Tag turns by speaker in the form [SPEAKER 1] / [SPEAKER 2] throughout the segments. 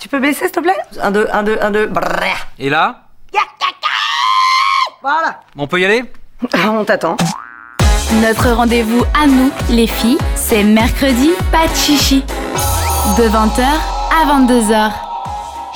[SPEAKER 1] Tu peux baisser, s'il te plaît Un, deux, un, deux, un, deux. Brrr.
[SPEAKER 2] Et là
[SPEAKER 1] Voilà.
[SPEAKER 2] On peut y aller
[SPEAKER 1] On t'attend.
[SPEAKER 3] Notre rendez-vous à nous, les filles, c'est mercredi, pas de chichi. De 20h à 22h.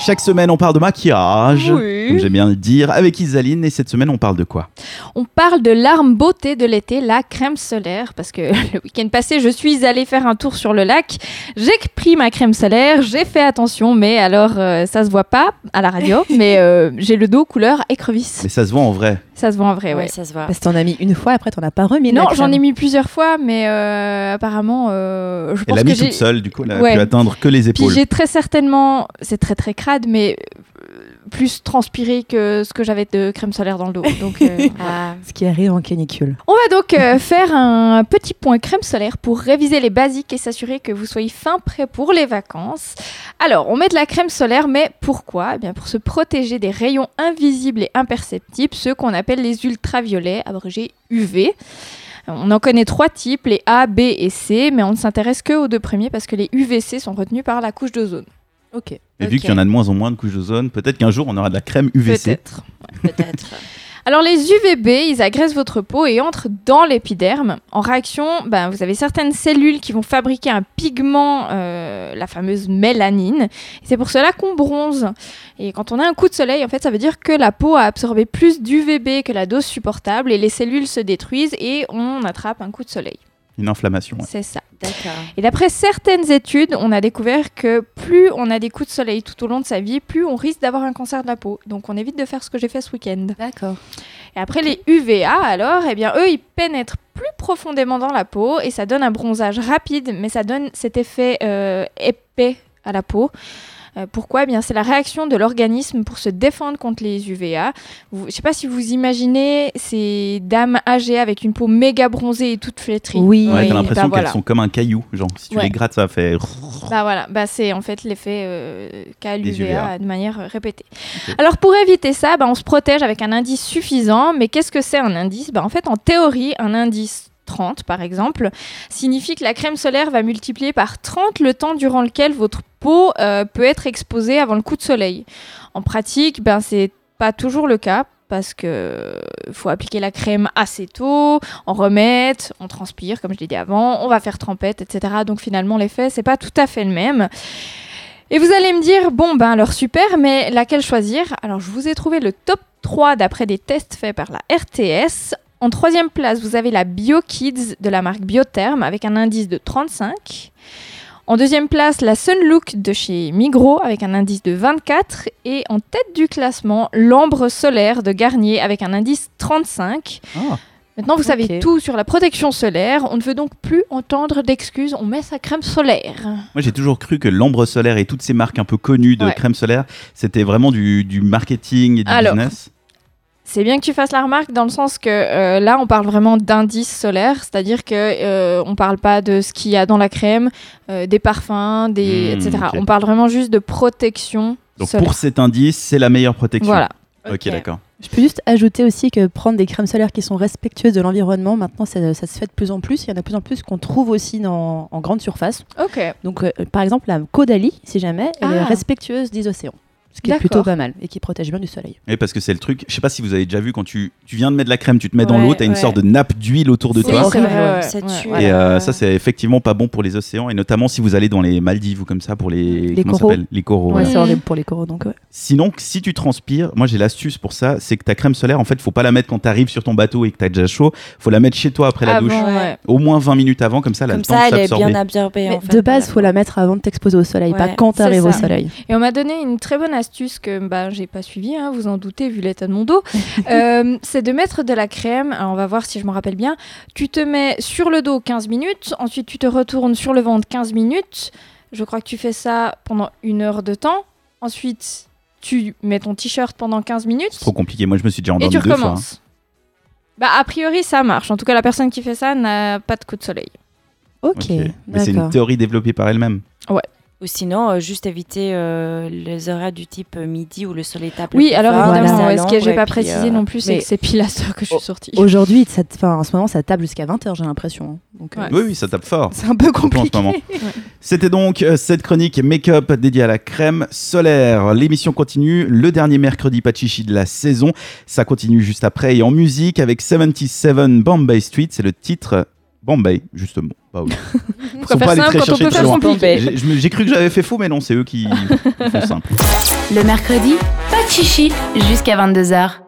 [SPEAKER 4] Chaque semaine, on parle de maquillage,
[SPEAKER 5] Oui.
[SPEAKER 4] comme j'aime bien le dire, avec Isaline. Et cette semaine, on parle de quoi?
[SPEAKER 5] On parle de l'arme beauté de l'été, la crème solaire, parce que le week-end passé, je suis allée faire un tour sur le lac. J'ai pris ma crème solaire, j'ai fait attention, mais alors euh, ça se voit pas à la radio, mais euh, j'ai le dos couleur écrevisse.
[SPEAKER 4] Mais ça se voit en vrai.
[SPEAKER 5] Ça se voit en vrai, ouais.
[SPEAKER 6] Ouais, ça se voit.
[SPEAKER 7] Parce que t'en as mis une fois, après t'en as pas remis.
[SPEAKER 5] Non, j'en ai mis plusieurs fois, mais euh, apparemment, euh, je
[SPEAKER 4] Elle
[SPEAKER 5] pense
[SPEAKER 4] l'a
[SPEAKER 5] que
[SPEAKER 4] mis
[SPEAKER 5] j'ai.
[SPEAKER 4] toute seule, du coup, elle a
[SPEAKER 5] Ouais.
[SPEAKER 4] pu atteindre que les
[SPEAKER 5] Puis
[SPEAKER 4] épaules.
[SPEAKER 5] j'ai très certainement, c'est très très crade, mais euh, plus transpiré que ce que j'avais de crème solaire dans le dos. Donc, euh,
[SPEAKER 6] Ah,
[SPEAKER 7] Ce qui arrive en canicule.
[SPEAKER 5] On va donc euh, faire un petit point crème solaire pour réviser les basiques et s'assurer que vous soyez fin prêt pour les vacances. Alors, on met de la crème solaire, mais pourquoi? Eh bien, pour se protéger des rayons invisibles et imperceptibles, ceux qu'on appelle les ultraviolets, abrégés UV. On en connaît trois types, les A, B et C, mais on ne s'intéresse que aux deux premiers parce que les UVC sont retenus par la couche d'ozone.
[SPEAKER 7] Ok.
[SPEAKER 4] Et vu qu'il y en a de moins en moins de couches d'ozone, peut-être qu'un jour, on aura de la crème UVC.
[SPEAKER 5] Peut-être.
[SPEAKER 6] peut-être.
[SPEAKER 5] Alors les UVB, ils agressent votre peau et entrent dans l'épiderme. En réaction, ben, vous avez certaines cellules qui vont fabriquer un pigment, euh, la fameuse mélanine. C'est pour cela qu'on bronze. Et quand on a un coup de soleil, en fait, ça veut dire que la peau a absorbé plus d'UVB que la dose supportable et les cellules se détruisent et on attrape un coup de soleil.
[SPEAKER 4] Une inflammation. ouais.
[SPEAKER 5] C'est ça. Et d'après certaines études, on a découvert que plus on a des coups de soleil tout au long de sa vie, plus on risque d'avoir un cancer de la peau. Donc on évite de faire ce que j'ai fait ce week-end.
[SPEAKER 7] D'accord.
[SPEAKER 5] Et après les UVA, alors, eh bien, eux, ils pénètrent plus profondément dans la peau et ça donne un bronzage rapide, mais ça donne cet effet euh, épais à la peau. Euh, pourquoi? Eh bien, c'est la réaction de l'organisme pour se défendre contre les UVA. Vous- je ne sais pas si vous imaginez ces dames âgées avec une peau méga bronzée et toute flétrie.
[SPEAKER 7] Oui.
[SPEAKER 4] Ouais,
[SPEAKER 5] Oui,
[SPEAKER 4] t'as l'impression
[SPEAKER 5] bah
[SPEAKER 4] qu'elles
[SPEAKER 5] voilà.
[SPEAKER 4] sont comme un caillou. Genre, si tu
[SPEAKER 5] Ouais.
[SPEAKER 4] les grattes, ça fait.
[SPEAKER 5] Bah voilà, bah c'est en fait l'effet euh, qu'a
[SPEAKER 4] Des UVA.
[SPEAKER 5] l'UVA de manière euh, répétée. Alors pour éviter ça, bah, on se protège avec un indice suffisant. Mais qu'est-ce que c'est un indice? Bah, En fait, en théorie, un indice 30 par exemple, signifie que la crème solaire va multiplier par 30 le temps durant lequel votre peau euh, peut être exposée avant le coup de soleil. En pratique, ben, c'est pas toujours le cas parce que euh, faut appliquer la crème assez tôt, en remettre, on transpire comme je l'ai dit avant, on va faire trempette, etc. Donc finalement l'effet c'est pas tout à fait le même. Et vous allez me dire, bon ben alors super, mais laquelle choisir? Alors je vous ai trouvé le top 3 d'après des tests faits par la RTS. En troisième place, vous avez la BioKids de la marque Biotherm avec un indice de 35. En deuxième place, la Sunlook de chez Migros avec un indice de 24. Et en tête du classement, l'Ambre solaire de Garnier avec un indice 35.
[SPEAKER 4] Ah.
[SPEAKER 5] Maintenant, vous savez tout sur la protection solaire. On ne veut donc plus entendre d'excuses. On met sa crème solaire.
[SPEAKER 4] Moi, j'ai toujours cru que l'ambre solaire et toutes ces marques un peu connues de
[SPEAKER 5] Ouais.
[SPEAKER 4] crème solaire, c'était vraiment du, du marketing et du
[SPEAKER 5] Alors,
[SPEAKER 4] business.
[SPEAKER 5] C'est bien que tu fasses la remarque dans le sens que euh, là, on parle vraiment d'indice solaire, c'est-à-dire que euh, on parle pas de ce qu'il y a dans la crème, euh, des parfums, des,
[SPEAKER 4] Hmm,
[SPEAKER 5] etc. On parle vraiment juste de protection
[SPEAKER 4] Donc,
[SPEAKER 5] solaire.
[SPEAKER 4] pour cet indice, c'est la meilleure protection.
[SPEAKER 5] Voilà.
[SPEAKER 4] Ok, d'accord.
[SPEAKER 7] Je peux juste ajouter aussi que prendre des crèmes solaires qui sont respectueuses de l'environnement, maintenant ça, ça se fait de plus en plus. Il y en a de plus en plus qu'on trouve aussi dans, en grande surface.
[SPEAKER 5] Ok.
[SPEAKER 7] Donc euh, par exemple la Caudalie, si jamais, elle est
[SPEAKER 5] Ah.
[SPEAKER 7] respectueuse des océans. Ce qui est plutôt pas mal et qui protège bien du soleil.
[SPEAKER 4] Et parce que c'est le truc, je sais pas si vous avez déjà vu quand tu, tu viens de mettre de la crème, tu te mets dans
[SPEAKER 5] Ouais,
[SPEAKER 4] l'eau, t'as une
[SPEAKER 5] ouais.
[SPEAKER 4] sorte de nappe d'huile autour de toi.
[SPEAKER 5] c'est vrai, ouais,
[SPEAKER 6] Ça tue.
[SPEAKER 5] ouais.
[SPEAKER 4] Et euh, ça, c'est effectivement pas bon pour les océans, et notamment si vous allez dans les Maldives ou comme ça pour les,
[SPEAKER 7] Les
[SPEAKER 4] comment
[SPEAKER 7] coraux.
[SPEAKER 4] Les coraux.
[SPEAKER 7] Ouais,
[SPEAKER 4] voilà.
[SPEAKER 7] C'est horrible pour les coraux donc ouais.
[SPEAKER 4] Sinon, si tu transpires, moi j'ai l'astuce pour ça, c'est que ta crème solaire, en fait, faut pas la mettre quand t'arrives sur ton bateau et que t'as déjà chaud, faut la mettre chez toi après la douche,
[SPEAKER 5] ouais.
[SPEAKER 4] au moins 20 minutes avant, comme ça, elle a
[SPEAKER 6] Comme
[SPEAKER 4] le temps
[SPEAKER 6] elle est bien absorbée.
[SPEAKER 7] Mais
[SPEAKER 6] en fait,
[SPEAKER 7] de base, faut la mettre avant de t'exposer au soleil, pas quand
[SPEAKER 5] c'est
[SPEAKER 7] t'arrives au soleil.
[SPEAKER 5] Et on m'a donné une très bonne astuce que bah, j'ai pas suivie, hein, vous en doutez vu l'état de mon dos. Euh, c'est de mettre de la crème. Alors on va voir si je me rappelle bien. Tu te mets sur le dos 15 minutes, ensuite tu te retournes sur le ventre 15 minutes. Je crois que tu fais ça pendant une heure de temps. Ensuite, tu mets ton t-shirt pendant 15 minutes
[SPEAKER 4] C'est trop compliqué, moi je me suis déjà
[SPEAKER 5] et
[SPEAKER 4] endormi
[SPEAKER 5] tu
[SPEAKER 4] deux fois. hein.
[SPEAKER 5] recommences. Bah a priori ça marche. En tout cas la personne qui fait ça n'a pas de coup de soleil.
[SPEAKER 7] Ok.
[SPEAKER 4] Mais c'est une théorie développée par elle-même.
[SPEAKER 2] Ou sinon, euh, juste éviter euh, les horaires du type euh, midi où le soleil tape.
[SPEAKER 5] Oui, alors
[SPEAKER 2] fort,
[SPEAKER 5] évidemment,
[SPEAKER 2] rester à
[SPEAKER 5] ouais, ce que j'ai pas
[SPEAKER 2] puis,
[SPEAKER 5] précisé
[SPEAKER 2] euh,
[SPEAKER 5] non plus, c'est que c'est pile à heure que je suis sortie.
[SPEAKER 7] Aujourd'hui, en ce moment, ça table jusqu'à 20h, j'ai l'impression. Donc, euh,
[SPEAKER 5] Ouais.
[SPEAKER 4] Oui, oui, ça tape fort.
[SPEAKER 7] c'est un peu
[SPEAKER 4] ce
[SPEAKER 7] compliqué.
[SPEAKER 4] moment. C'était donc euh, cette chronique make-up dédiée à la crème solaire. L'émission continue le dernier mercredi pas de chichi de la saison. Ça continue juste après et en musique avec 77 Bombay Street. C'est le titre Bombay, justement. Bah oui. Ils sont pas allés très
[SPEAKER 5] quand on
[SPEAKER 4] chercher
[SPEAKER 5] peut
[SPEAKER 4] très loin. j'ai cru que j'avais fait faux, mais non, c'est eux qui font simple.
[SPEAKER 3] Le mercredi, pas de chichi jusqu'à 22h.